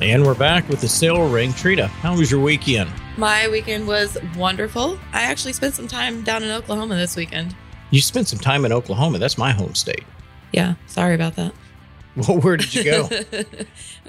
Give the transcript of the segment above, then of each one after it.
And we're back with the sale ring. Trina, how was your weekend? My weekend was wonderful. I actually spent some time down in Oklahoma this weekend. You spent some time in Oklahoma. That's my home state. Yeah, sorry about that. Well, where did you go?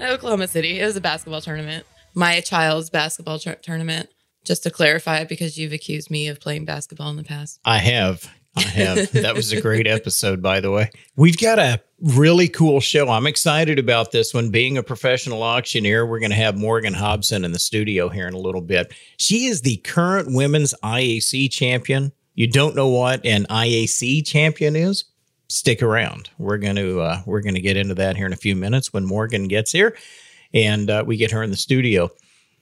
Oklahoma City. It was a basketball tournament. My child's basketball tournament. Just to clarify, because you've accused me of playing basketball in the past. I have. I have. that was a great episode, by the way. We've got a really cool show. I'm excited about this one. Being a professional auctioneer, we're going to have Morgan Hopson in the studio here in a little bit. She is the current women's IAC champion. You don't know what an IAC champion is? Stick around. We're going to uh, we're going to get into that here in a few minutes when Morgan gets here, and uh, we get her in the studio.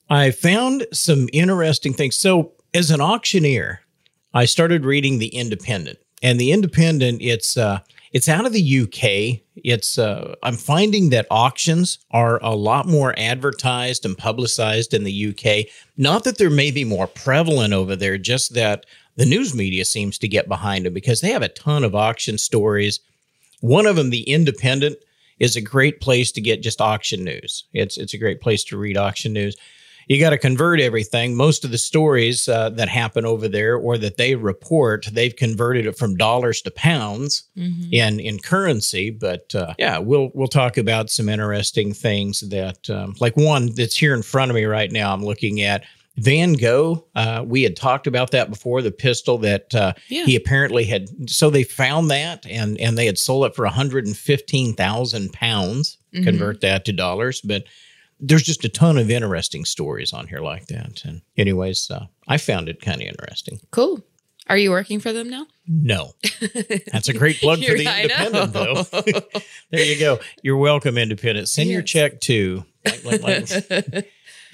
I found some interesting things. So, as an auctioneer, I started reading The Independent, and The Independent it's uh, it's out of the UK. It's uh, I'm finding that auctions are a lot more advertised and publicized in the UK. Not that they're maybe more prevalent over there, just that the news media seems to get behind them because they have a ton of auction stories. One of them, The Independent, is a great place to get just auction news. It's it's a great place to read auction news you got to convert everything. Most of the stories uh, that happen over there or that they report, they've converted it from dollars to pounds mm-hmm. in in currency. But uh, yeah, we'll we'll talk about some interesting things that, um, like one that's here in front of me right now. I'm looking at. Van Gogh, uh, we had talked about that before. The pistol that uh, yeah. he apparently had, so they found that and and they had sold it for 115,000 pounds. Mm-hmm. Convert that to dollars, but there's just a ton of interesting stories on here like that. And anyways, uh, I found it kind of interesting. Cool. Are you working for them now? No. That's a great plug for the independent, though. there you go. You're welcome, independent. Send yes. your check to.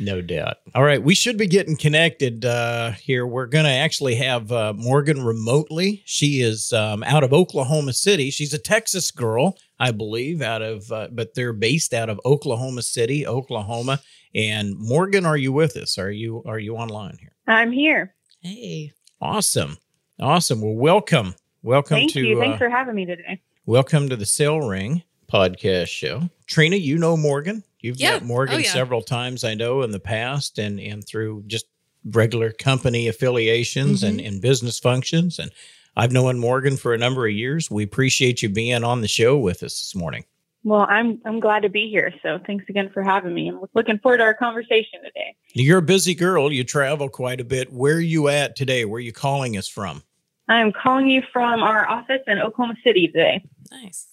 No doubt. All right. We should be getting connected uh, here. We're going to actually have uh, Morgan remotely. She is um, out of Oklahoma City. She's a Texas girl. I believe, out of, uh, but they're based out of Oklahoma City, Oklahoma. And Morgan, are you with us? Are you are you online here? I'm here. Hey, awesome, awesome. Well, welcome, welcome Thank to. you. Thanks uh, for having me today. Welcome to the Sale Ring podcast show. Trina, you know Morgan. You've yeah. met Morgan oh, yeah. several times, I know, in the past, and and through just regular company affiliations mm-hmm. and, and business functions and I've known Morgan for a number of years. We appreciate you being on the show with us this morning. Well, I'm I'm glad to be here. So thanks again for having me. I'm looking forward to our conversation today. You're a busy girl. You travel quite a bit. Where are you at today? Where are you calling us from? I'm calling you from our office in Oklahoma City today. Nice.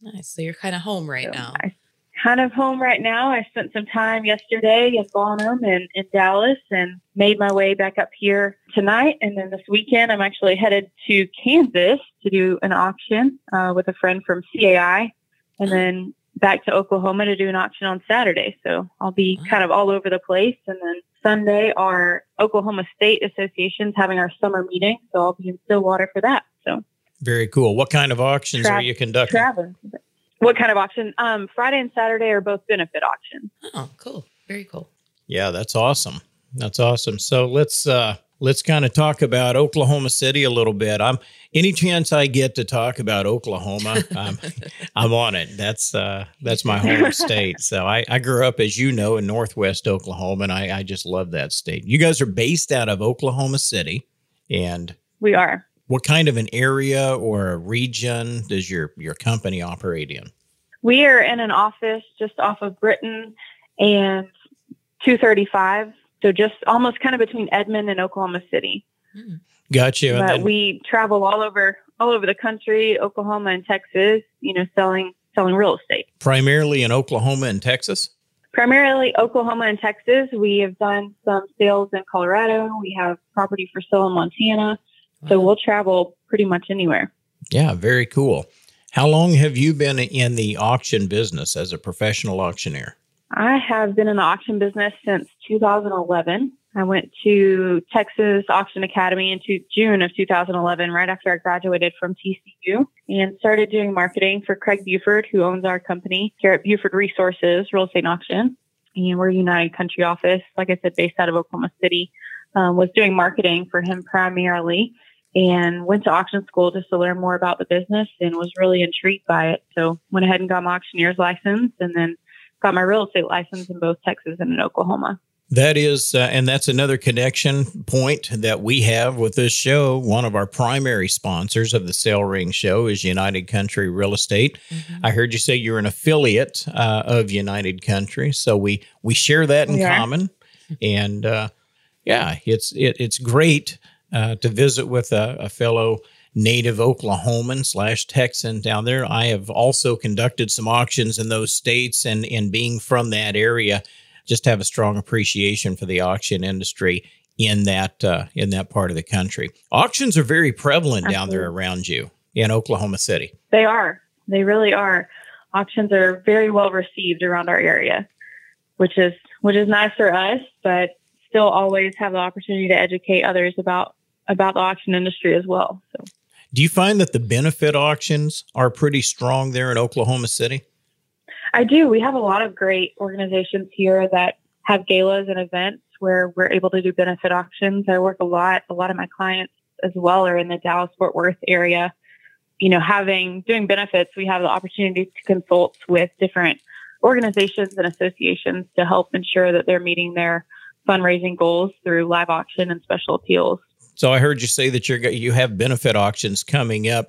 Nice. So you're kind of home right so now. I kind of home right now. I spent some time yesterday in Bonham and in Dallas and made my way back up here tonight. And then this weekend, I'm actually headed to Kansas to do an auction uh, with a friend from CAI and then back to Oklahoma to do an auction on Saturday. So I'll be kind of all over the place. And then Sunday, our Oklahoma State Association's having our summer meeting. So I'll be in Stillwater for that. So very cool. What kind of auctions Tra- are you conducting? Traveling. What kind of auction? Um, Friday and Saturday are both benefit auctions. Oh, cool. Very cool. Yeah, that's awesome. That's awesome. So let's uh let's kind of talk about Oklahoma City a little bit. I'm any chance I get to talk about Oklahoma, I'm, I'm on it. That's uh that's my home state. So I, I grew up, as you know, in Northwest Oklahoma, and I, I just love that state. You guys are based out of Oklahoma City, and we are what kind of an area or a region does your your company operate in? We are in an office just off of Britton and 235, so just almost kind of between Edmond and Oklahoma City. Hmm. Got you. But then- we travel all over all over the country, Oklahoma and Texas. You know, selling selling real estate. Primarily in Oklahoma and Texas. Primarily Oklahoma and Texas. We have done some sales in Colorado. We have property for sale in Montana. So we'll travel pretty much anywhere. Yeah, very cool. How long have you been in the auction business as a professional auctioneer? I have been in the auction business since 2011. I went to Texas Auction Academy in June of 2011, right after I graduated from TCU, and started doing marketing for Craig Buford, who owns our company here at Buford Resources Real Estate Auction. And we're a United Country office, like I said, based out of Oklahoma City. Um, was doing marketing for him primarily and went to auction school just to learn more about the business and was really intrigued by it. So went ahead and got my auctioneer's license and then got my real estate license in both Texas and in Oklahoma. That is, uh, and that's another connection point that we have with this show. One of our primary sponsors of the Sale Ring Show is United Country Real Estate. Mm-hmm. I heard you say you're an affiliate uh, of United Country, so we we share that in yeah. common. And uh, yeah, it's it, it's great uh, to visit with a, a fellow native Oklahoman slash Texan down there. I have also conducted some auctions in those states, and and being from that area just have a strong appreciation for the auction industry in that uh, in that part of the country. Auctions are very prevalent Absolutely. down there around you in Oklahoma City. They are. They really are. Auctions are very well received around our area, which is which is nice for us, but still always have the opportunity to educate others about about the auction industry as well. So. Do you find that the benefit auctions are pretty strong there in Oklahoma City? I do. We have a lot of great organizations here that have galas and events where we're able to do benefit auctions. I work a lot. A lot of my clients as well are in the Dallas Fort Worth area. You know, having doing benefits, we have the opportunity to consult with different organizations and associations to help ensure that they're meeting their fundraising goals through live auction and special appeals. So I heard you say that you're you have benefit auctions coming up.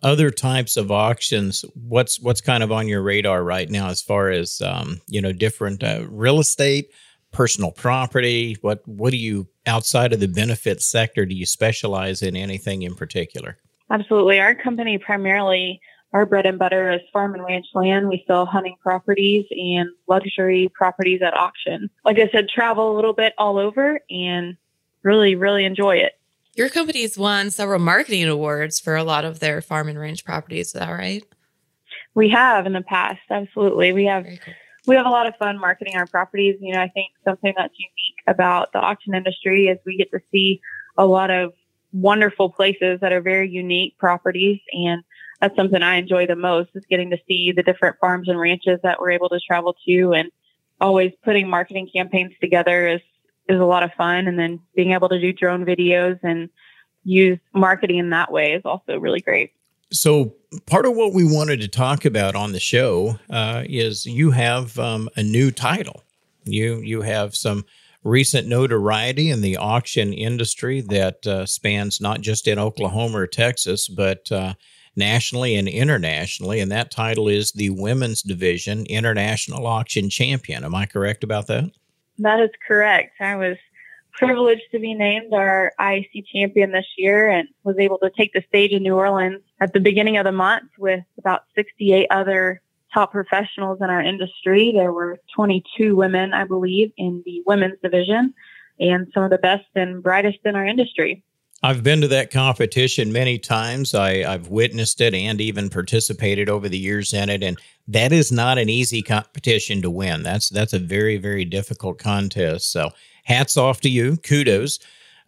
Other types of auctions what's what's kind of on your radar right now as far as um, you know different uh, real estate personal property? What what do you outside of the benefit sector do you specialize in anything in particular? Absolutely. Our company primarily our bread and butter is farm and ranch land. We sell hunting properties and luxury properties at auction. Like i said travel a little bit all over and really really enjoy it your company's won several marketing awards for a lot of their farm and ranch properties. Is that right? We have in the past. Absolutely. We have cool. we have a lot of fun marketing our properties. You know, I think something that's unique about the auction industry is we get to see a lot of wonderful places that are very unique properties and that's something I enjoy the most is getting to see the different farms and ranches that we're able to travel to and always putting marketing campaigns together is is a lot of fun. And then being able to do drone videos and use marketing in that way is also really great. So, part of what we wanted to talk about on the show uh, is you have um, a new title. You you have some recent notoriety in the auction industry that uh, spans not just in Oklahoma or Texas, but uh, nationally and internationally. And that title is the Women's Division International Auction Champion. Am I correct about that? That is correct. I was privileged to be named our IAC champion this year and was able to take the stage in New Orleans at the beginning of the month with about 68 other top professionals in our industry. There were 22 women, I believe, in the women's division and some of the best and brightest in our industry. I've been to that competition many times. I, have witnessed it and even participated over the years in it. And that is not an easy competition to win. That's that's a very, very difficult contest. So hats off to you. Kudos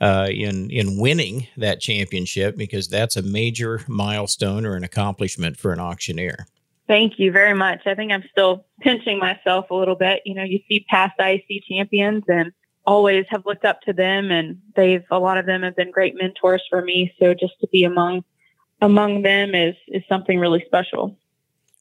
uh, in in winning that championship because that's a major milestone or an accomplishment for an auctioneer. Thank you very much. I think I'm still pinching myself a little bit. You know, you see past IAC champions and always have looked up to them and they've a lot of them have been great mentors for me. So just to be among among them is is something really special.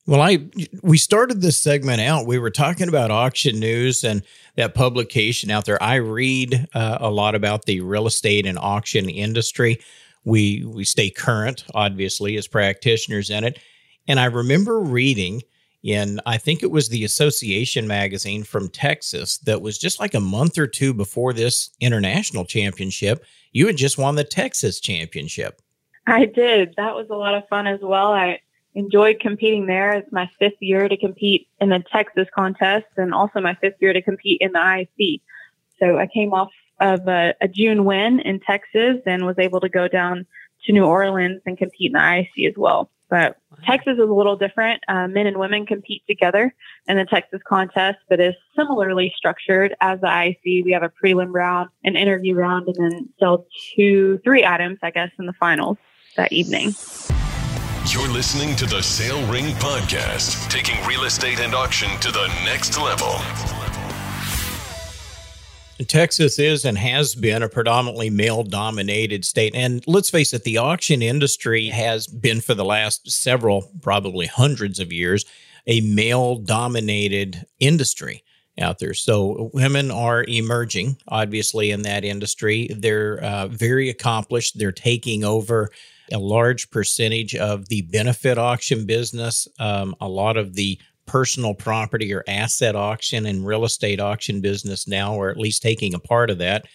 Well i we started this segment out. We were talking about auction news and that publication out there. I read uh, a lot about the real estate and auction industry. We we stay current obviously as practitioners in it. And i remember reading in I think it was the Association magazine from Texas that was just like a month or two before this international championship. You had just won the Texas championship. I did. That was a lot of fun as well. I enjoyed competing there. It's my fifth year to compete in the Texas contest and also my fifth year to compete in the IC. So I came off of a, a June win in Texas and was able to go down to New Orleans and compete in the IC as well. But wow. Texas is a little different. Uh, men and women compete together in the Texas contest, but is similarly structured as the IAC. We have a prelim round, an interview round, and then sell two, three items, I guess, in the finals that evening. You're listening to the Sale Ring Podcast, taking real estate and auction to the next level. Texas is and has been a predominantly male dominated state. And let's face it, the auction industry has been for the last several, probably hundreds of years, a male dominated industry out there. So women are emerging, obviously, in that industry. They're uh, very accomplished. They're taking over a large percentage of the benefit auction business, um, a lot of the personal property or asset auction and real estate auction business now, or at least taking a part of that.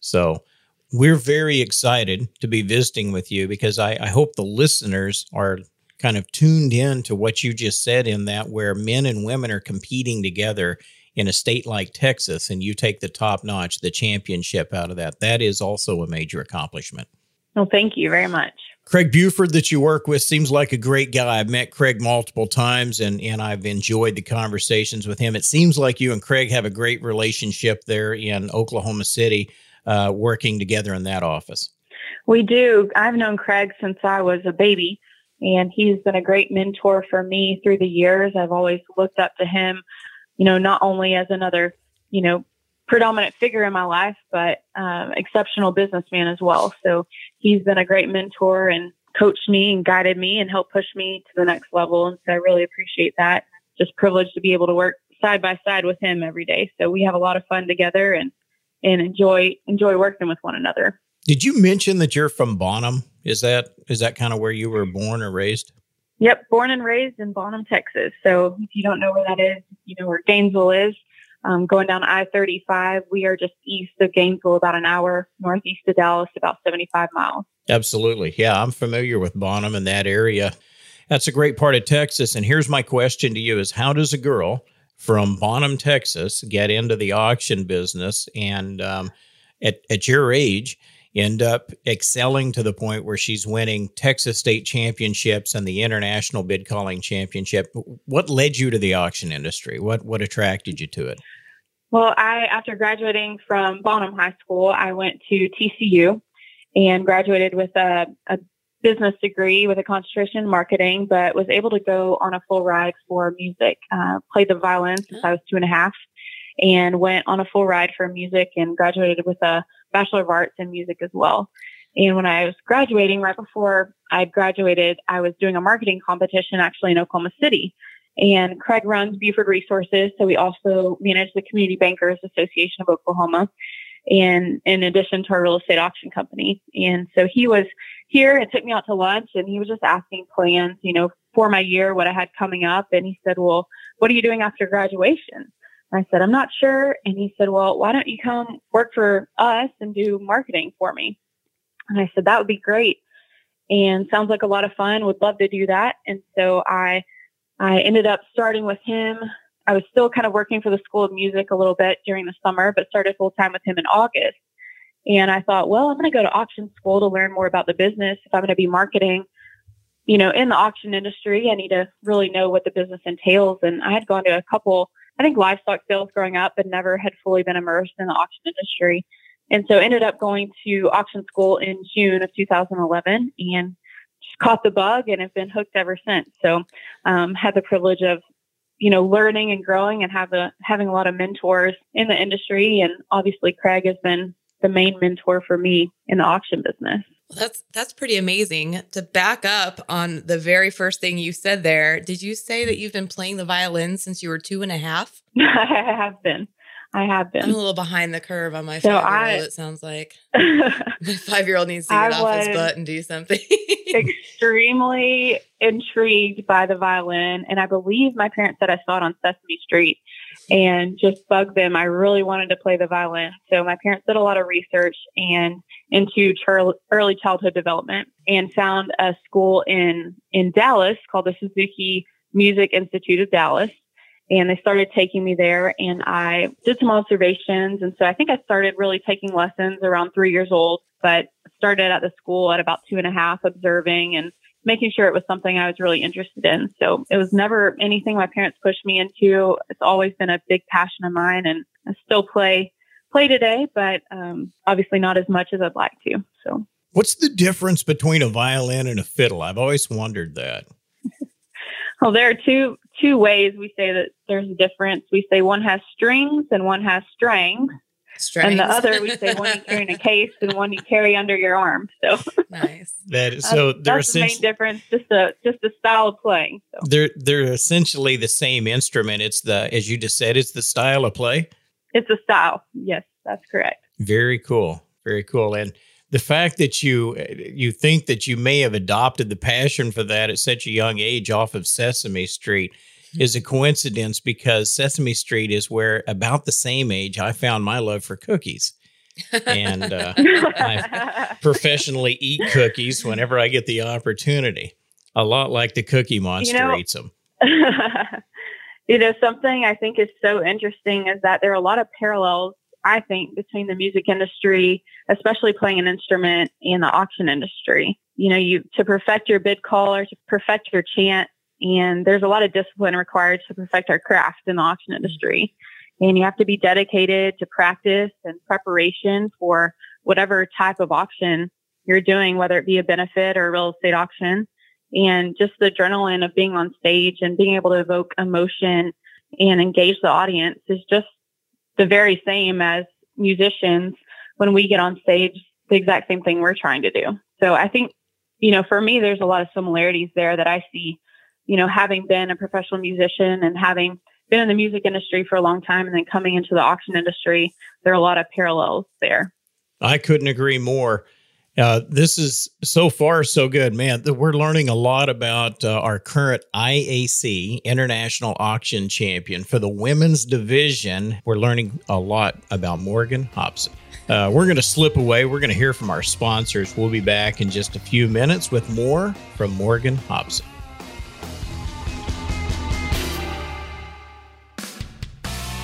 So we're very excited to be visiting with you because I, I hope the listeners are kind of tuned in to what you just said in that where men and women are competing together in a state like Texas and you take the top notch, the championship out of that. That is also a major accomplishment. Well, thank you very much. Craig Buford that you work with seems like a great guy. I've met Craig multiple times and, and I've enjoyed the conversations with him. It seems like you and Craig have a great relationship there in Oklahoma City, uh, working together in that office. We do. I've known Craig since I was a baby, and he's been a great mentor for me through the years. I've always looked up to him, you know, not only as another, you know, predominant figure in my life, but um, exceptional businessman as well. So he's been a great mentor and coached me and guided me and helped push me to the next level. And so I really appreciate that. Just privileged to be able to work side by side with him every day. So we have a lot of fun together and and enjoy enjoy working with one another. Did you mention that you're from Bonham? Is that is that kind of where you were born or raised? Yep, born and raised in Bonham, Texas. So if you don't know where that is, you know where Gainesville is. Um, going down I 35, we are just east of Gainesville, about an hour northeast of Dallas, about 75 miles. Absolutely. Yeah, I'm familiar with Bonham and that area. That's a great part of Texas. And here's my question to you is how does a girl from Bonham, Texas get into the auction business and um, at, at your age end up excelling to the point where she's winning Texas state championships and the international bid calling championship. What led you to the auction industry? What what attracted you to it? Well, I after graduating from Bonham High School, I went to TCU and graduated with a, a business degree with a concentration in marketing, but was able to go on a full ride for music. Uh, played the violin since I was two and a half, and went on a full ride for music and graduated with a Bachelor of Arts in music as well. And when I was graduating, right before I graduated, I was doing a marketing competition actually in Oklahoma City. And Craig runs Buford Resources. So we also manage the Community Bankers Association of Oklahoma. And in addition to our real estate auction company. And so he was here and took me out to lunch and he was just asking plans, you know, for my year, what I had coming up. And he said, well, what are you doing after graduation? I said, I'm not sure. And he said, Well, why don't you come work for us and do marketing for me? And I said, That would be great. And sounds like a lot of fun. Would love to do that. And so I I ended up starting with him. I was still kind of working for the School of Music a little bit during the summer, but started full time with him in August. And I thought, well, I'm going to go to auction school to learn more about the business. If I'm going to be marketing, you know, in the auction industry, I need to really know what the business entails. And I had gone to a couple I think livestock sales growing up, but never had fully been immersed in the auction industry. And so ended up going to auction school in June of 2011 and just caught the bug and have been hooked ever since. So um, had the privilege of, you know, learning and growing and have a, having a lot of mentors in the industry. And obviously Craig has been the main mentor for me in the auction business. Well, that's that's pretty amazing. To back up on the very first thing you said there, did you say that you've been playing the violin since you were two and a half? I have been. I have been. I'm a little behind the curve on my so five year old, it sounds like. my five year old needs to get I off his butt and do something. extremely intrigued by the violin. And I believe my parents said I saw it on Sesame Street and just bug them. I really wanted to play the violin. So my parents did a lot of research and into early childhood development and found a school in, in Dallas called the Suzuki Music Institute of Dallas. And they started taking me there and I did some observations. And so I think I started really taking lessons around three years old, but started at the school at about two and a half observing and making sure it was something I was really interested in. So it was never anything my parents pushed me into. It's always been a big passion of mine and I still play play today, but um, obviously not as much as I'd like to. So what's the difference between a violin and a fiddle? I've always wondered that. well, there are two two ways we say that there's a difference. We say one has strings and one has strings. Strings. And the other, we say one you carry in a case and one you carry under your arm. So nice. That is, so they're that's the main difference. Just a just a style of playing. So. They're they're essentially the same instrument. It's the as you just said, it's the style of play. It's a style. Yes, that's correct. Very cool. Very cool. And the fact that you you think that you may have adopted the passion for that at such a young age off of Sesame Street is a coincidence because Sesame Street is where about the same age I found my love for cookies. and uh, I professionally eat cookies whenever I get the opportunity. A lot like the Cookie Monster you know, eats them. you know, something I think is so interesting is that there are a lot of parallels, I think, between the music industry, especially playing an instrument, and the auction industry. You know, you to perfect your bid call or to perfect your chant, and there's a lot of discipline required to perfect our craft in the auction mm-hmm. industry. And you have to be dedicated to practice and preparation for whatever type of auction you're doing, whether it be a benefit or a real estate auction. And just the adrenaline of being on stage and being able to evoke emotion and engage the audience is just the very same as musicians when we get on stage, the exact same thing we're trying to do. So I think, you know, for me, there's a lot of similarities there that I see you know, having been a professional musician and having been in the music industry for a long time and then coming into the auction industry, there are a lot of parallels there. I couldn't agree more. Uh, this is so far so good, man. We're learning a lot about uh, our current IAC International Auction Champion for the women's division. We're learning a lot about Morgan Hopson. Uh, we're going to slip away. We're going to hear from our sponsors. We'll be back in just a few minutes with more from Morgan Hopson.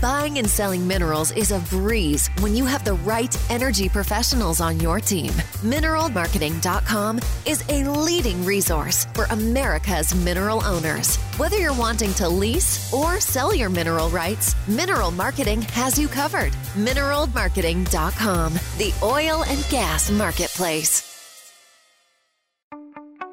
Buying and selling minerals is a breeze when you have the right energy professionals on your team. Mineralmarketing.com is a leading resource for America's mineral owners. Whether you're wanting to lease or sell your mineral rights, Mineral Marketing has you covered. Mineralmarketing.com, the oil and gas marketplace.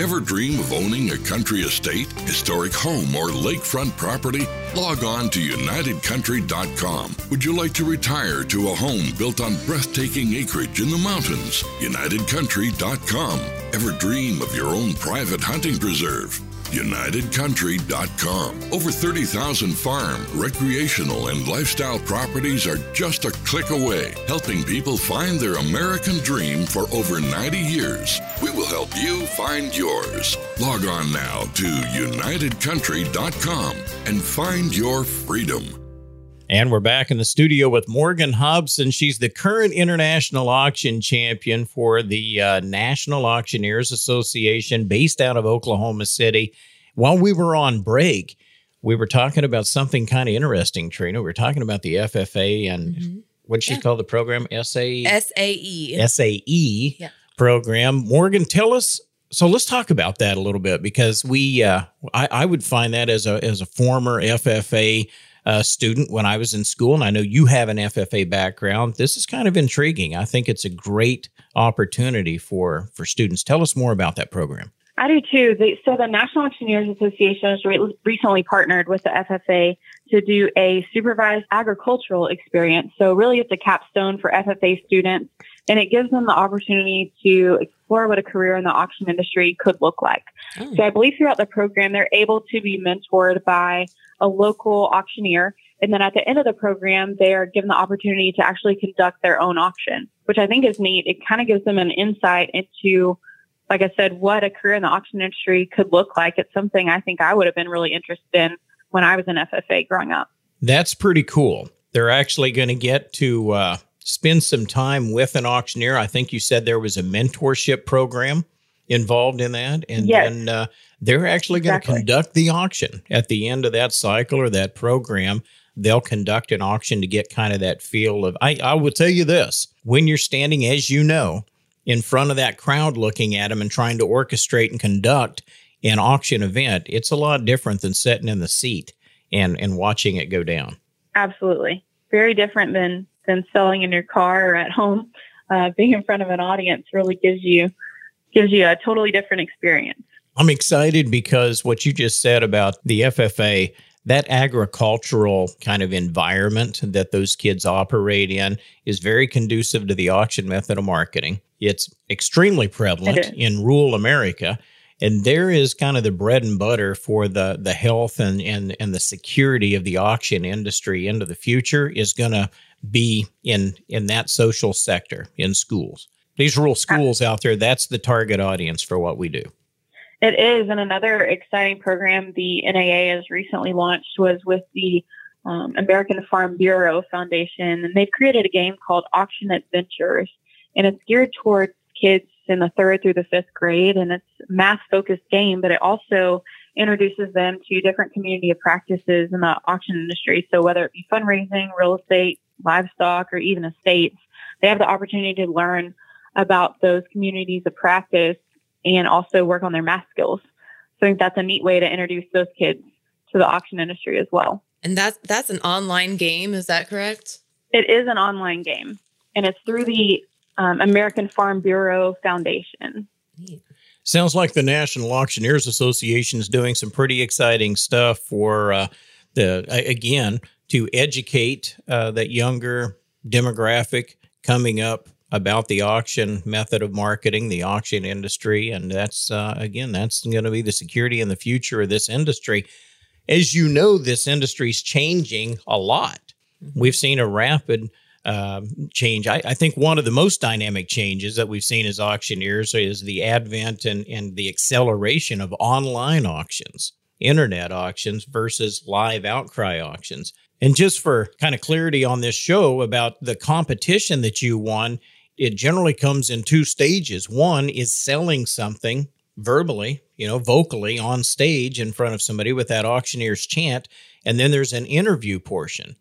Ever dream of owning a country estate, historic home, or lakefront property? Log on to UnitedCountry.com. Would you like to retire to a home built on breathtaking acreage in the mountains? UnitedCountry.com. Ever dream of your own private hunting preserve? UnitedCountry.com. Over 30,000 farm, recreational, and lifestyle properties are just a click away, helping people find their American dream for over 90 years. We will help you find yours. Log on now to UnitedCountry.com and find your freedom. And we're back in the studio with Morgan Hopson. She's the current international auction champion for the uh, National Auctioneers Association based out of Oklahoma City. While we were on break, we were talking about something kind of interesting, Trina. We were talking about the FFA and mm-hmm. what she yeah. call the program? SAE? SAE. SAE yeah. program. Morgan, tell us. So let's talk about that a little bit because we, uh, I, I would find that as a as a former FFA uh, student when I was in school, and I know you have an FFA background. This is kind of intriguing. I think it's a great opportunity for for students. Tell us more about that program. I do too. The, so the National Auctioneers Association has re- recently partnered with the FFA to do a supervised agricultural experience. So really it's a capstone for FFA students and it gives them the opportunity to explore what a career in the auction industry could look like. Oh. So I believe throughout the program, they're able to be mentored by a local auctioneer. And then at the end of the program, they are given the opportunity to actually conduct their own auction, which I think is neat. It kind of gives them an insight into, like I said, what a career in the auction industry could look like. It's something I think I would have been really interested in when I was in FFA growing up. That's pretty cool. They're actually going to get to uh, spend some time with an auctioneer. I think you said there was a mentorship program involved in that. And yes. then uh, they're actually going to exactly. conduct the auction at the end of that cycle or that program. They'll conduct an auction to get kind of that feel of. I, I will tell you this when you're standing, as you know, in front of that crowd looking at them and trying to orchestrate and conduct an auction event, it's a lot different than sitting in the seat and, and watching it go down. Absolutely. Very different than than selling in your car or at home. Uh, being in front of an audience really gives you gives you a totally different experience. I'm excited because what you just said about the FFA, that agricultural kind of environment that those kids operate in is very conducive to the auction method of marketing. It's extremely prevalent in rural America. And there is kind of the bread and butter for the the health and and, and the security of the auction industry into the future is going to be in in that social sector in schools. These rural schools out there, that's the target audience for what we do. It is, and another exciting program the NAA has recently launched was with the um, American Farm Bureau Foundation, and they've created a game called Auction Adventures, and it's geared towards kids in the third through the fifth grade, and it's math focused game, but it also introduces them to different community of practices in the auction industry. So whether it be fundraising, real estate, livestock, or even estates, they have the opportunity to learn about those communities of practice and also work on their math skills. So I think that's a neat way to introduce those kids to the auction industry as well. And that's that's an online game, is that correct? It is an online game, and it's through the um, American Farm Bureau Foundation. Sounds like the National Auctioneers Association is doing some pretty exciting stuff for uh, the again to educate uh, that younger demographic coming up about the auction method of marketing, the auction industry, and that's uh, again that's going to be the security in the future of this industry. As you know, this industry is changing a lot. Mm-hmm. We've seen a rapid uh, change. I, I, think one of the most dynamic changes that we've seen as auctioneers is the advent and, and the acceleration of online auctions, internet auctions versus live outcry auctions. And just for kind of clarity on this show about the competition that you won, it generally comes in two stages. One is selling something verbally, you know, vocally on stage in front of somebody with that auctioneer's chant. And then there's an interview portion.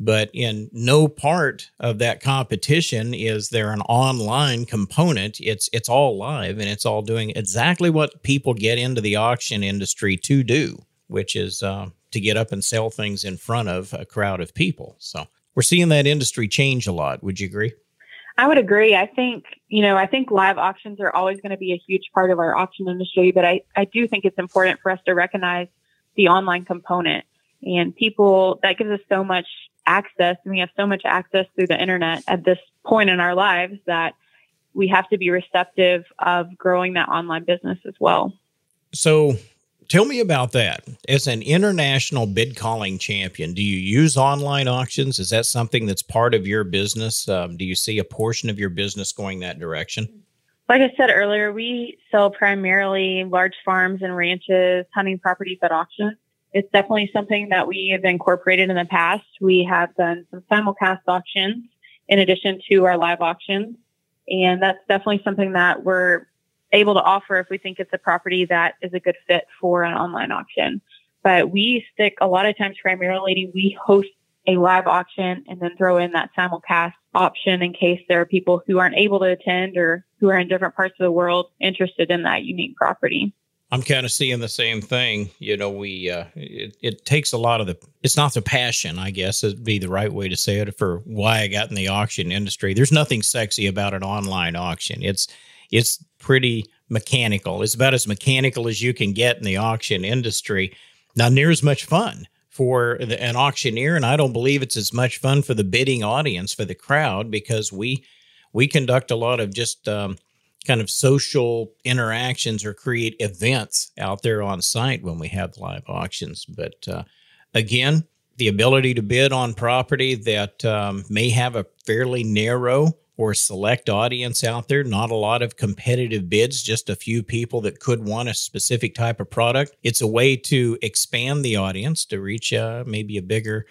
But in no part of that competition is there an online component. It's it's all live and it's all doing exactly what people get into the auction industry to do, which is uh, to get up and sell things in front of a crowd of people. So we're seeing that industry change a lot. Would you agree? I would agree. I think, you know, I think live auctions are always going to be a huge part of our auction industry, but I, I do think it's important for us to recognize the online component and people that gives us so much access and we have so much access through the internet at this point in our lives that we have to be receptive of growing that online business as well. So Tell me about that. As an international bid calling champion, do you use online auctions? Is that something that's part of your business? Um, do you see a portion of your business going that direction? Like I said earlier, we sell primarily large farms and ranches, hunting properties at auction. It's definitely something that we have incorporated in the past. We have done some simulcast auctions in addition to our live auctions. And that's definitely something that we're able to offer if we think it's a property that is a good fit for an online auction. But we stick a lot of times primarily, we host a live auction and then throw in that simulcast option in case there are people who aren't able to attend or who are in different parts of the world interested in that unique property. I'm kind of seeing the same thing. You know, we uh, it, it takes a lot of the. It's not the passion, I guess, would be the right way to say it for why I got in the auction industry. There's nothing sexy about an online auction. It's it's pretty mechanical. It's about as mechanical as you can get in the auction industry. Not near as much fun. for the, an auctioneer, and I don't believe it's as much fun for the bidding audience for the crowd because we we conduct a lot of just um, kind of social interactions or create events out there on site when we have live auctions. But uh, again, the ability to bid on property that um, may have a fairly narrow or select audience out there, not a lot of competitive bids, just a few people that could want a specific type of product. It's a way to expand the audience to reach uh, maybe a bigger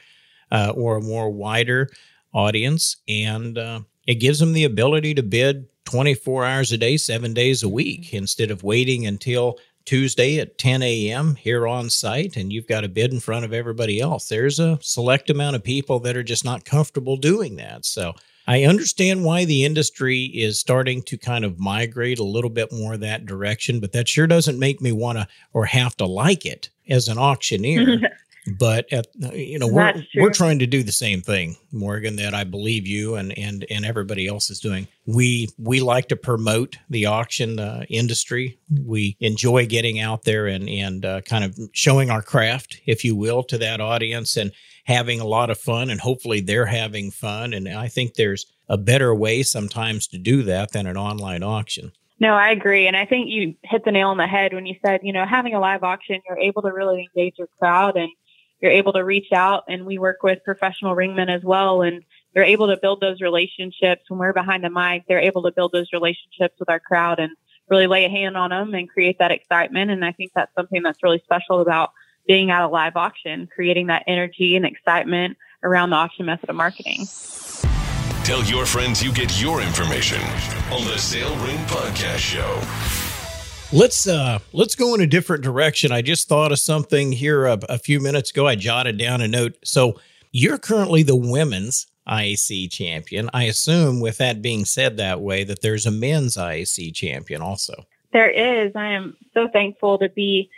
uh, or a more wider audience. And uh, it gives them the ability to bid 24 hours a day, seven days a week, instead of waiting until Tuesday at 10 a.m. here on site and you've got a bid in front of everybody else. There's a select amount of people that are just not comfortable doing that. So I understand why the industry is starting to kind of migrate a little bit more that direction, but that sure doesn't make me want to or have to like it as an auctioneer. but at you know we're we're trying to do the same thing morgan that i believe you and and and everybody else is doing. We we like to promote the auction uh, industry. We enjoy getting out there and and uh, kind of showing our craft if you will to that audience. And having a lot of fun and hopefully they're having fun. And i think there's a better way sometimes to do that than an online auction. No, I agree. And I think you hit the nail on the head when you said, you know, having a live auction, you're able to really engage your crowd and you're able to reach out. And we work with professional ringmen as well and they're able to build those relationships. When we're behind the mic they're able to build those relationships with our crowd and really lay a hand on them and create that excitement. And i think that's something that's really special about being at a live auction creating that energy and excitement around the auction method of marketing tell your friends you get your information on the sale Ring podcast show Let's uh let's go in a different direction. I just thought of something here a, a few minutes ago. I jotted down a note. So you're currently the women's IAC champion. I assume, with that being said that way, that there's a men's IAC champion also. There is. I am so thankful to be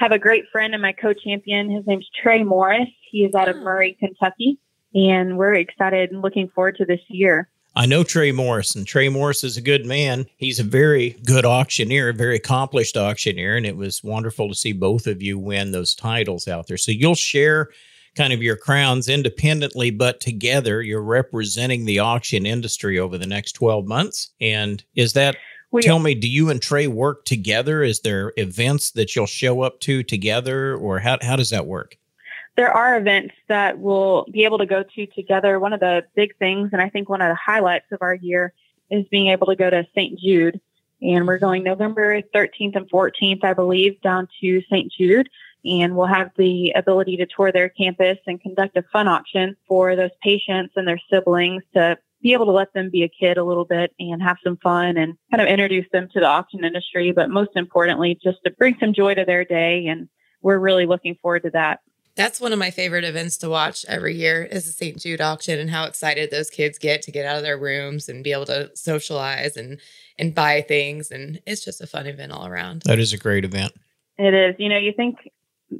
have a great friend and my co-champion. His name's Trey Morris. He is out of hmm. Murray, Kentucky, and we're excited and looking forward to this year. I know Trey Morris, and Trey Morris is a good man. He's a very good auctioneer, a very accomplished auctioneer, and it was wonderful to see both of you win those titles out there. So you'll share kind of your crowns independently, but together you're representing the auction industry over the next 12 months. And is that, we, tell me, do you and Trey work together? Is there events that you'll show up to together, or how, how does that work? there are events that we'll be able to go to together. One of the big things, and I think one of the highlights of our year, is being able to go to St. Jude. And we're going November 13th and 14th, I believe, down to St. Jude. And we'll have the ability to tour their campus and conduct a fun auction for those patients and their siblings to be able to let them be a kid a little bit and have some fun and kind of introduce them to the auction industry. But most importantly, just to bring some joy to their day. And we're really looking forward to that. That's one of my favorite events to watch every year is the St. Jude auction and how excited those kids get to get out of their rooms and be able to socialize and and buy things and it's just a fun event all around. That is a great event. It is. You know, you think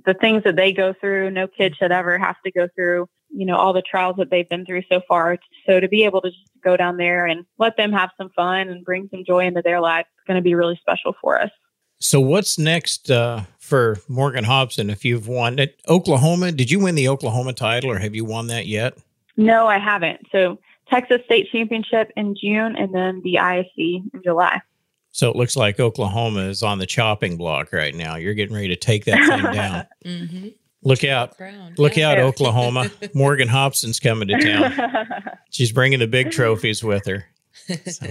the things that they go through, no kid should ever have to go through, you know, all the trials that they've been through so far. So to be able to just go down there and let them have some fun and bring some joy into their life is going to be really special for us. So what's next uh, for Morgan Hopson if you've won at Oklahoma? Did you win the Oklahoma title or have you won that yet? No, I haven't. So Texas State Championship in June and then the ISC in July. So it looks like Oklahoma is on the chopping block right now. You're getting ready to take that thing down. mm-hmm. Look out. Look out, Oklahoma. Morgan Hopson's coming to town. She's bringing the big trophies with her. So.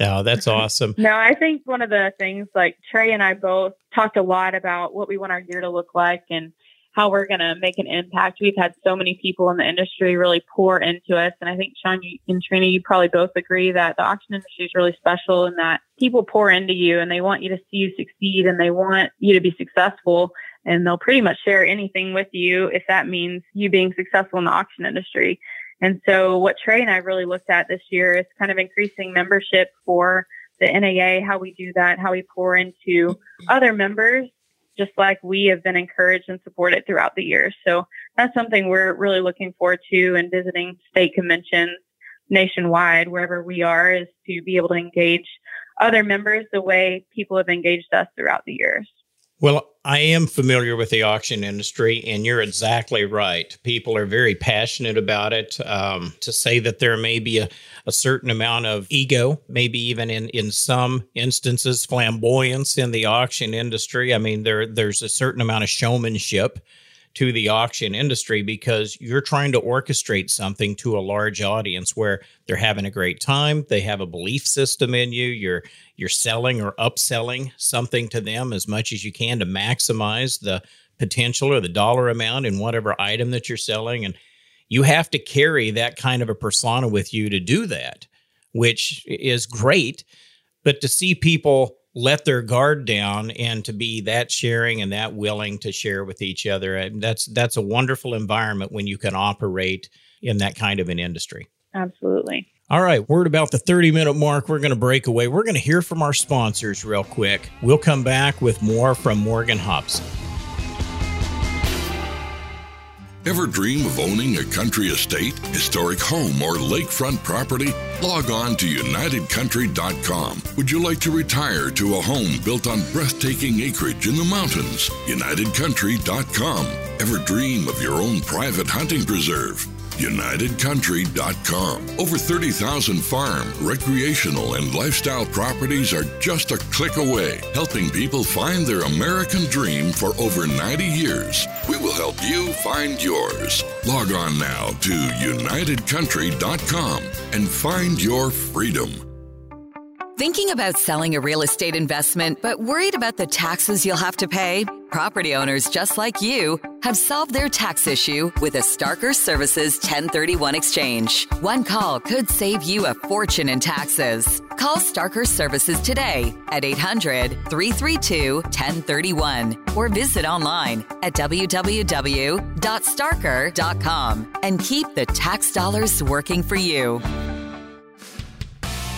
Oh, that's awesome. no, I think one of the things like Trey and I both talked a lot about what we want our year to look like and how we're going to make an impact. We've had so many people in the industry really pour into us. And I think Sean and Trina, you probably both agree that the auction industry is really special and that people pour into you and they want you to see you succeed and they want you to be successful. And they'll pretty much share anything with you if that means you being successful in the auction industry. And so what Trey and I really looked at this year is kind of increasing membership for the NAA, how we do that, how we pour into other members, just like we have been encouraged and supported throughout the year. So that's something we're really looking forward to and visiting state conventions nationwide, wherever we are, is to be able to engage other members the way people have engaged us throughout the years. Well, I am familiar with the auction industry, and you're exactly right. People are very passionate about it. Um, to say that there may be a, a certain amount of ego, maybe even in, in some instances, flamboyance in the auction industry. I mean, there there's a certain amount of showmanship to the auction industry because you're trying to orchestrate something to a large audience where they're having a great time they have a belief system in you you're you're selling or upselling something to them as much as you can to maximize the potential or the dollar amount in whatever item that you're selling and you have to carry that kind of a persona with you to do that which is great but to see people let their guard down and to be that sharing and that willing to share with each other. And that's that's a wonderful environment when you can operate in that kind of an industry. Absolutely. all right word about the 30 minute mark. We're going to break away. We're going to hear from our sponsors real quick. We'll come back with more from morgan hopson Ever dream of owning a country estate, historic home, or lakefront property? Log on to UnitedCountry.com. Would you like to retire to a home built on breathtaking acreage in the mountains? UnitedCountry.com. Ever dream of your own private hunting preserve? UnitedCountry.com. Over 30,000 farm, recreational, and lifestyle properties are just a click away, helping people find their American dream for over 90 years. We will help you find yours. Log on now to UnitedCountry.com and find your freedom. Thinking about selling a real estate investment, but worried about the taxes you'll have to pay? Property owners just like you have solved their tax issue with a Starker Services 1031 exchange. One call could save you a fortune in taxes. Call Starker Services today at 800 332 1031 or visit online at www.starker.com and keep the tax dollars working for you.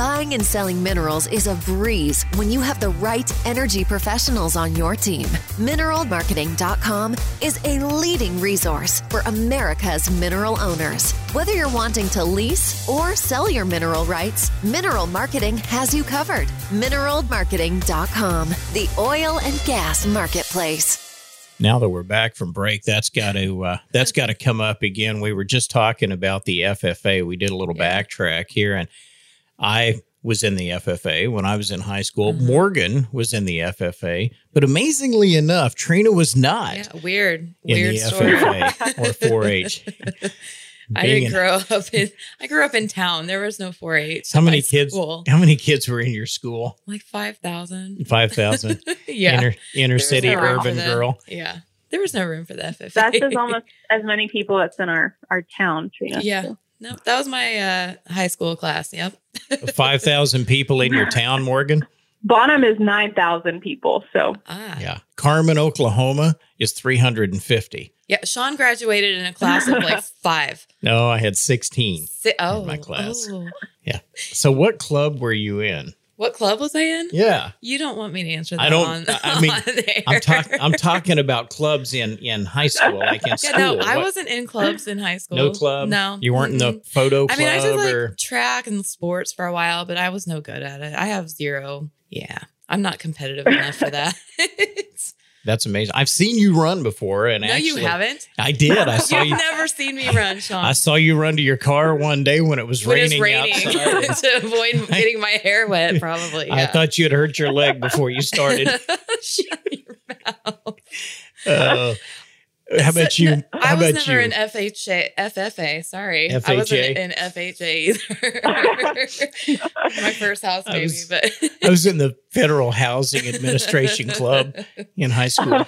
Buying and selling minerals is a breeze when you have the right energy professionals on your team. Mineralmarketing.com is a leading resource for America's mineral owners. Whether you're wanting to lease or sell your mineral rights, Mineral Marketing has you covered. Mineralmarketing.com, the oil and gas marketplace. now that we're back from break that's got to uh, that's got to come up again we were just talking about the ffa we did a little Yeah. backtrack here and i was in the ffa when i was in high school Mhm. morgan was in the ffa but amazingly enough trina was not Yeah, weird, in weird the story. ffa or 4-h I Being didn't in- grow up in. I grew up in town. There was no 4-H. how many kids School. how many kids were in your school Like five thousand. 5000 yeah. inner inner There city no urban girl Yeah. There was no room for the FFA. That's as almost as many people that's in our our town, Trina. Yeah. So, No, that was my uh, high school class. Yep. 5000 people in your town morgan Bonham is nine thousand people. So Ah. yeah carmen oklahoma is 350 Yeah. Sean graduated in a class of like five. no i had 16 Si- oh, my class. oh. So what club were you in? What club was I in? Yeah. You don't want me to answer that I don't. On, I mean, I'm, talking I'm talking about clubs in in high school, like in Yeah, school. no, I wasn't in clubs in high school. no club. No. You weren't in the photo I mean, I did like or track and sports for a while, but I was no good at it. I have zero. Yeah. I'm not competitive enough for that. that's amazing. I've seen you run before and no, actually you haven't. I did. I saw You've you never seen me run, Sean. I saw you run to your car one day when it was when raining, raining to avoid getting my hair wet, probably. I thought you had hurt your leg before you started. Shut your mouth. Uh, how about you? No, How I was about never you? in FHA, FFA. Sorry, I wasn't in FHA either. My first house, I maybe, was- but I was in the Federal Housing Administration Club in high school.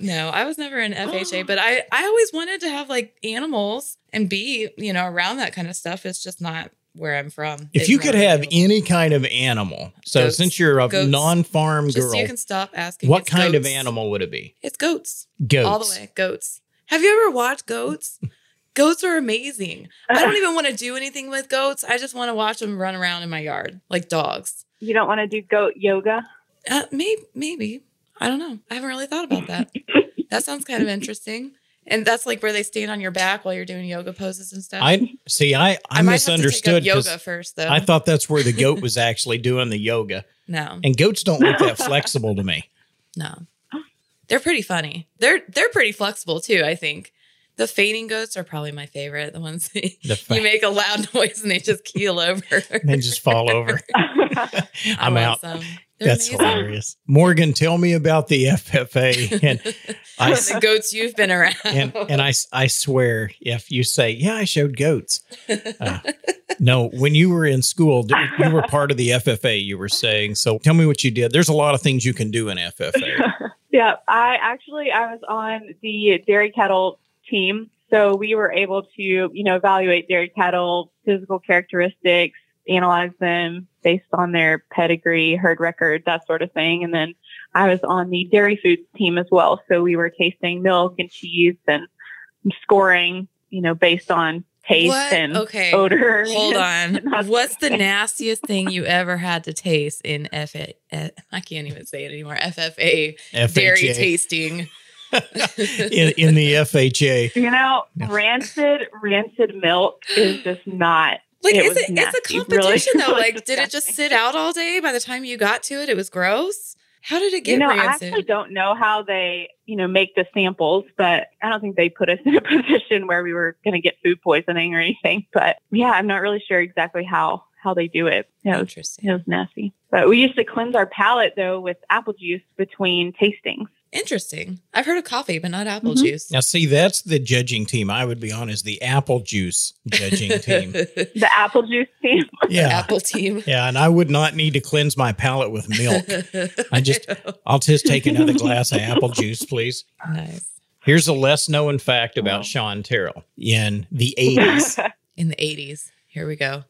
no, I was never in FHA. But I, I always wanted to have like animals and be, you know, around that kind of stuff. It's just not where I'm from. If you could have available. any kind of animal, so Goats. since you're a Goats. non-farm just girl, so you can stop asking. what it's kind of animal would it be? It's goats. Goats. All the way, goats. Have you ever watched goats? Goats are amazing. I don't even want to do anything with goats. I just want to watch them run around in my yard like dogs. You don't want to do goat yoga? Uh, maybe, maybe. I don't know. I haven't really thought about that. that sounds kind of interesting. And that's like where they stand on your back while you're doing yoga poses and stuff. I see. I I, I might have to take up misunderstood yoga first, though. I thought that's where the goat was actually doing the yoga, no, and goats don't look that flexible to me. no, they're pretty funny. They're they're pretty flexible too. I think the fainting goats are probably my favorite. The ones that The fa- you make a loud noise and they just keel over. They just fall over. I'm out. some. They're That's amazing. hilarious. Morgan, tell me about the FFA. And I the goats you've been around. and and I I swear, if you say, "Yeah, I showed goats," uh, no, when you were in school, you were part of the FFA. You were saying, so tell me what you did. There's a lot of things you can do in FFA. Yeah, I actually I was on the dairy cattle team, so we were able to you know evaluate dairy cattle physical characteristics, analyze them based on their pedigree, herd record, that sort of thing, and then I was on the dairy foods team as well, so we were tasting milk and cheese and scoring you know based on taste What? and Okay. odor. Hold on. What's the nastiest thing you ever had to taste in FA? eh, I can't even say it anymore. FFA FHA. dairy tasting. in, in the FHA. You know, No. rancid rancid milk is just not Like, It is was it? It's a competition really, though. really Like, did it just sit out all day? By the time you got to it, it was gross. How did it get you know, I actually don't know how they, you know, make the samples, but I don't think they put us in a position where we were going to get food poisoning or anything. But yeah, I'm not really sure exactly how how they do it. It was, Interesting. it was nasty. But we used to cleanse our palate though with apple juice between tastings. Interesting. I've heard of coffee, but not apple Mhm. juice. Now, see, that's the judging team. I would be on is the apple juice judging team. The apple juice team. Yeah. Apple team. Yeah, and I would not need to cleanse my palate with milk. I just, I'll just take another glass of apple juice, please. nice. Here's a less known fact about Sean Terrell. In the 80s, In the 80s. Here we go.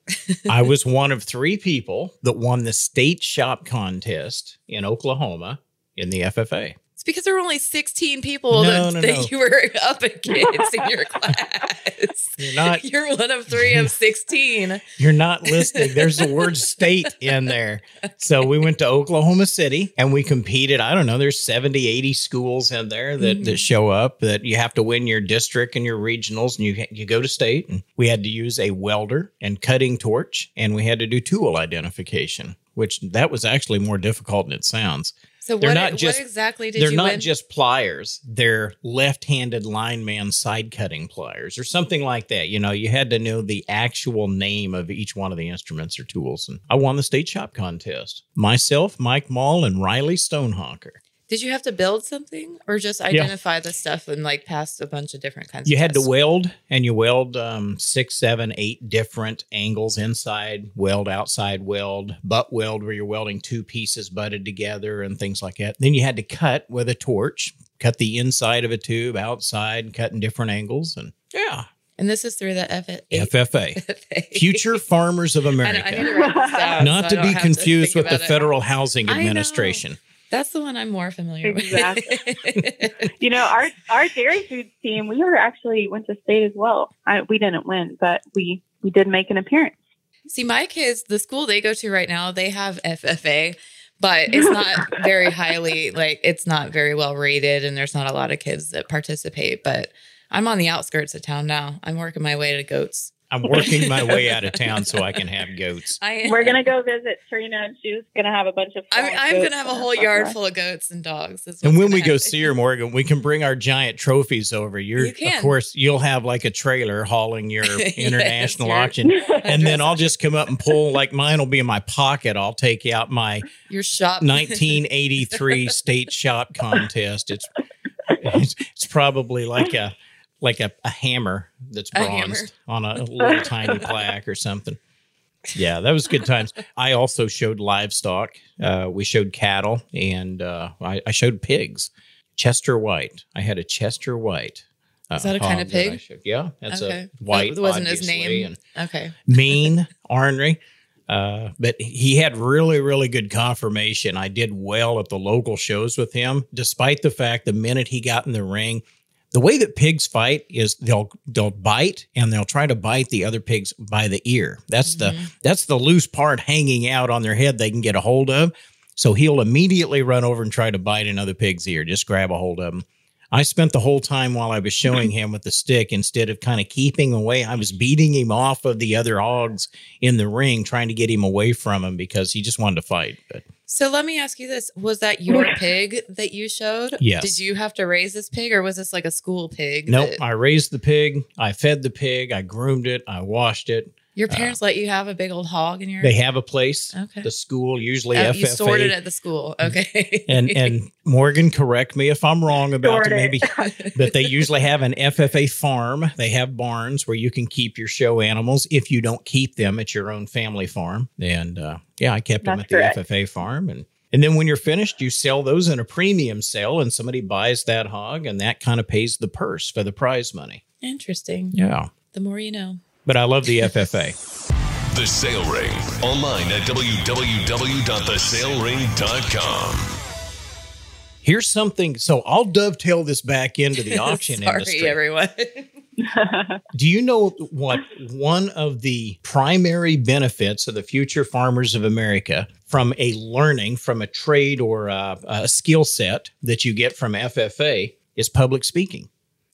I was one of three people that won the state shop contest in Oklahoma in the FFA. Because there were only 16 people No, that, no, that no. you were up against in your class. You're not You're one of three of 16. You're not listening. There's the word state in there. So we went to Oklahoma City and we competed. I don't know, there's 70, 80 schools in there that, that mm-hmm. show up that you have to win your district and your regionals and you you go to state. And we had to use a welder and cutting torch and we had to do tool identification, which that was actually more difficult than it sounds. So They're what, not what just- exactly did you They're you not win? just pliers, they're left-handed lineman side cutting pliers or something like that. You know, you had to know the actual name of each one of the instruments or tools. And I won the state shop contest. Myself, Mike Mall, and Riley Stonehawker. Did you have to build something or just identify the stuff and like pass a bunch of different kinds You had to weld and you weld um, six, seven, eight different angles inside, weld, outside, weld, butt weld, where you're welding two pieces butted together and things like that. Then you had to cut with a torch, cut the inside of a tube outside, cut in different angles. And yeah, And this is through the F- FFA, FFA. Future Farmers of I, know, America. I to down. Not so to be confused think with the it. Federal Housing I. Administration. That's the one I'm more familiar with. You know, our our dairy foods team, we were actually went to state as well. I, we didn't win, but we we did make an appearance. See, my kids, the school they go to right now, they have FFA, but it's not very highly, like, it's not very well rated, and there's not a lot of kids that participate. But I'm on the outskirts of town now. I'm working my way to goats. I'm working my way out of town so I can have goats. I. We're gonna go visit Trina, and she's gonna have a bunch of. I'm, I'm gonna have a whole yard front full of goats and dogs. And when gonna we go see her, Morgan, we can bring our giant trophies over. You're, You can. of course, you'll have like a trailer hauling your international your- auction, and then I'll just come up and pull. Like mine will be in my pocket. I'll take out my your shop 1983 state shop contest. It's it's, it's probably like a like a, a hammer that's A hammer. bronzed on a little tiny plaque or something. Yeah, that was good times. I also showed livestock. Uh, we showed cattle, and uh, I, I showed pigs. Chester White. I had a Chester White. Uh, Is that a kind of that pig? Yeah, that's okay. a white. That wasn't his name. okay. mean, ornery. Uh, but he had really, really good confirmation. I did well at the local shows with him, despite the fact the minute he got in the ring, The way that pigs fight is they'll they'll bite and they'll try to bite the other pigs by the ear. That's the mm-hmm. that's the loose part hanging out on their head they can get a hold of. So he'll immediately run over and try to bite another pig's ear. Just grab a hold of him. I spent the whole time while I was showing him with the stick, instead of kind of keeping away, I was beating him off of the other hogs in the ring, trying to get him away from him because he just wanted to fight. But So let me ask you this: Was that your pig that you showed? Yes. Did you have to raise this pig, or was this like a school pig? nope, that- I raised the pig, I fed the pig, I groomed it, I washed it. Your parents let you have a big old hog in your. They have a place, Okay. the school, usually Oh, FFA. you stored it at the school. Okay. and and Morgan, correct me if I'm wrong about Stored it, it. maybe, but they usually have an FFA farm. They have barns where you can keep your show animals if you don't keep them at your own family farm. And uh, yeah, I kept them That's at the. FFA farm, and and then when you're finished, you sell those in a premium sale, and somebody buys that hog, and that kind of pays the purse for the prize money. Interesting. Yeah, The more you know. But I love the FFA. The Sale Ring. Online at www.thesalering.com. Here's something. So I'll dovetail this back into the auction Sorry, industry. everyone. Do you know what one of the primary benefits of the future farmers of America from a learning, from a trade or a, a skill set that you get from FFA is public speaking?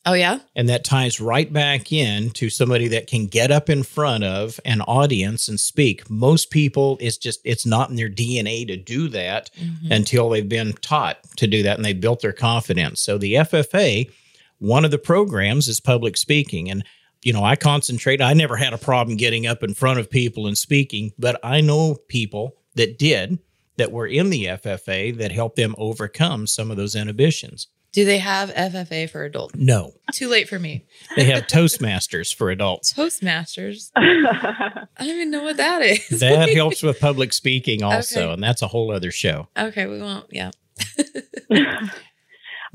Oh yeah. And that ties right back in to somebody that can get up in front of an audience and speak. Most people, it's just, it's not in their DNA to do that Mhm. until they've been taught to do that and they built their confidence. So the FFA, one of the programs is public speaking. And, you know, I concentrate, I never had a problem getting up in front of people and speaking, but I know people that did that were in the FFA that helped them overcome some of those inhibitions. Do they have FFA for adults? No, Too late for me. they have Toastmasters for adults. Toastmasters. I don't even know what that is. That helps with public speaking also, Okay. and that's a whole other show. Okay, we won't. Yeah.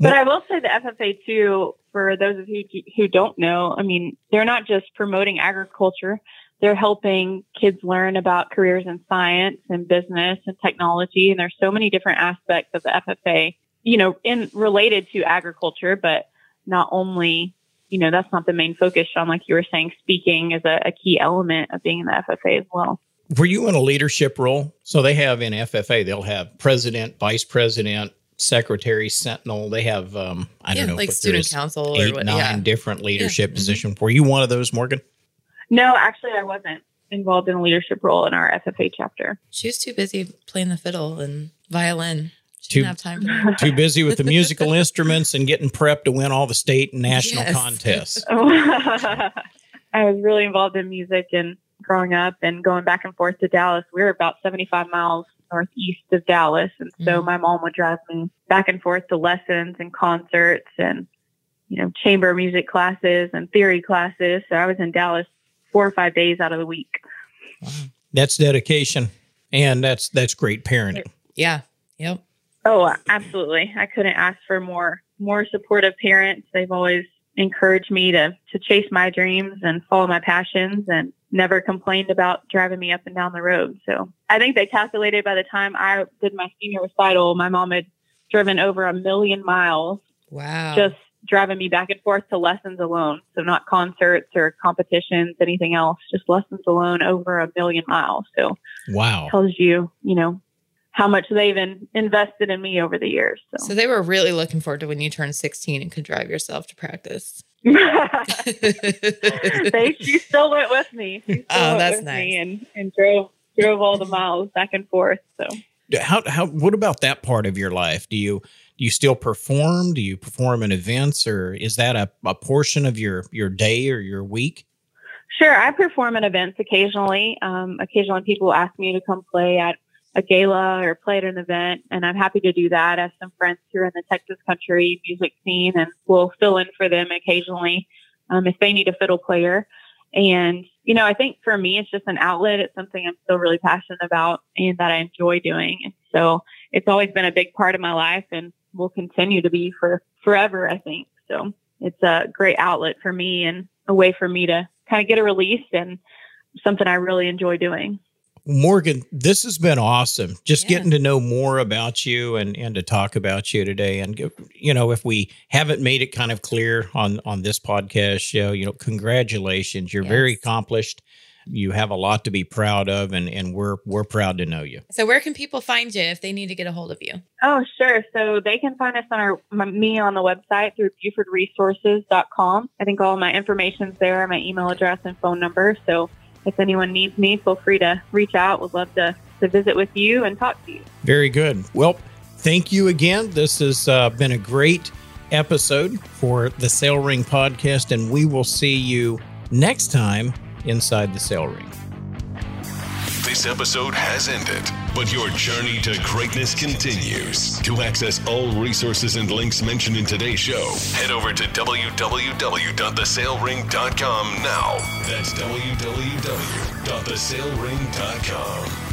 But I will say the FFA too, for those of you who don't know, I mean, they're not just promoting agriculture. They're helping kids learn about careers in science and business and technology. And there's so many different aspects of the FFA, you know, in related to agriculture, but not only, you know, that's not the main focus, Sean, like you were saying, speaking is a, a key element of being in the FFA as well. Were you in a leadership role? So they have in FFA, they'll have president, vice president, secretary, sentinel. They have, um, I yeah, don't know, like student there's council or eight, what. nine Yeah. different leadership mhm. positions. Were you one of those, Morgan? No, actually, I wasn't involved in a leadership role in our FFA chapter. She was too busy playing the fiddle and violin. She Too- have time for. Too busy with the musical instruments and getting prepped to win all the state and national Yes. contests. I was really involved in music and growing up and going back and forth to Dallas. We were about 75 miles northeast of Dallas. And so Mhm. my mom would drive me back and forth to lessons and concerts and, you know, chamber music classes and theory classes. So I was in Dallas four or five days out of the week. Wow. That's dedication, and that's that's great parenting. Yeah. Yep. Oh, absolutely. I couldn't ask for more more supportive parents. They've always encouraged me to to chase my dreams and follow my passions and never complained about driving me up and down the road. So I think they calculated by the time I did my senior recital, my mom had driven over a million miles Wow. just driving me back and forth to lessons alone. So not concerts or competitions, anything else, just lessons alone over a million miles. So Wow. tells you, you know, how much they've in, invested in me over the years. So, so they were really looking forward to when you turned 16 and could drive yourself to practice. they, she still went with me. She still Oh, went that's with nice. me and, and drove drove all the miles back and forth. So How how what about that part of your life? Do you do you still perform? Do you perform in events, or is that a, a portion of your your day or your week? Sure, I perform at events occasionally. Um, occasionally, people ask me to come play at a gala or play at an event, and I'm happy to do that. I have some friends who are in the Texas country music scene, and we'll fill in for them occasionally um, if they need a fiddle player. And you know, I think for me, it's just an outlet. It's something I'm still really passionate about and that I enjoy doing. And so, it's always been a big part of my life, and will continue to be for forever. I think so. It's a great outlet for me and a way for me to kind of get a release and something I really enjoy doing. Morgan, this has been awesome. Just Yeah. getting to know more about you and and to talk about you today. And you know, if we haven't made it kind of clear on on this podcast show, you know, congratulations. You're very accomplished. You have a lot to be proud of, and and we're we're proud to know you. So where can people find you if they need to get a hold of you? Oh, sure. So they can find us on our my, me on the website through BufordResources.com. I think all my information's there, my email address and phone number. So if anyone needs me, feel free to reach out. Would love to to visit with you and talk to you. Very good. Well, thank you again. This has uh, been a great episode for the Sale Ring podcast, and we will see you next time inside the Sale Ring. This episode has ended, but your journey to greatness continues. To access all resources and links mentioned in today's show, head over to www.thesalering.com now. That's www.thesalering.com.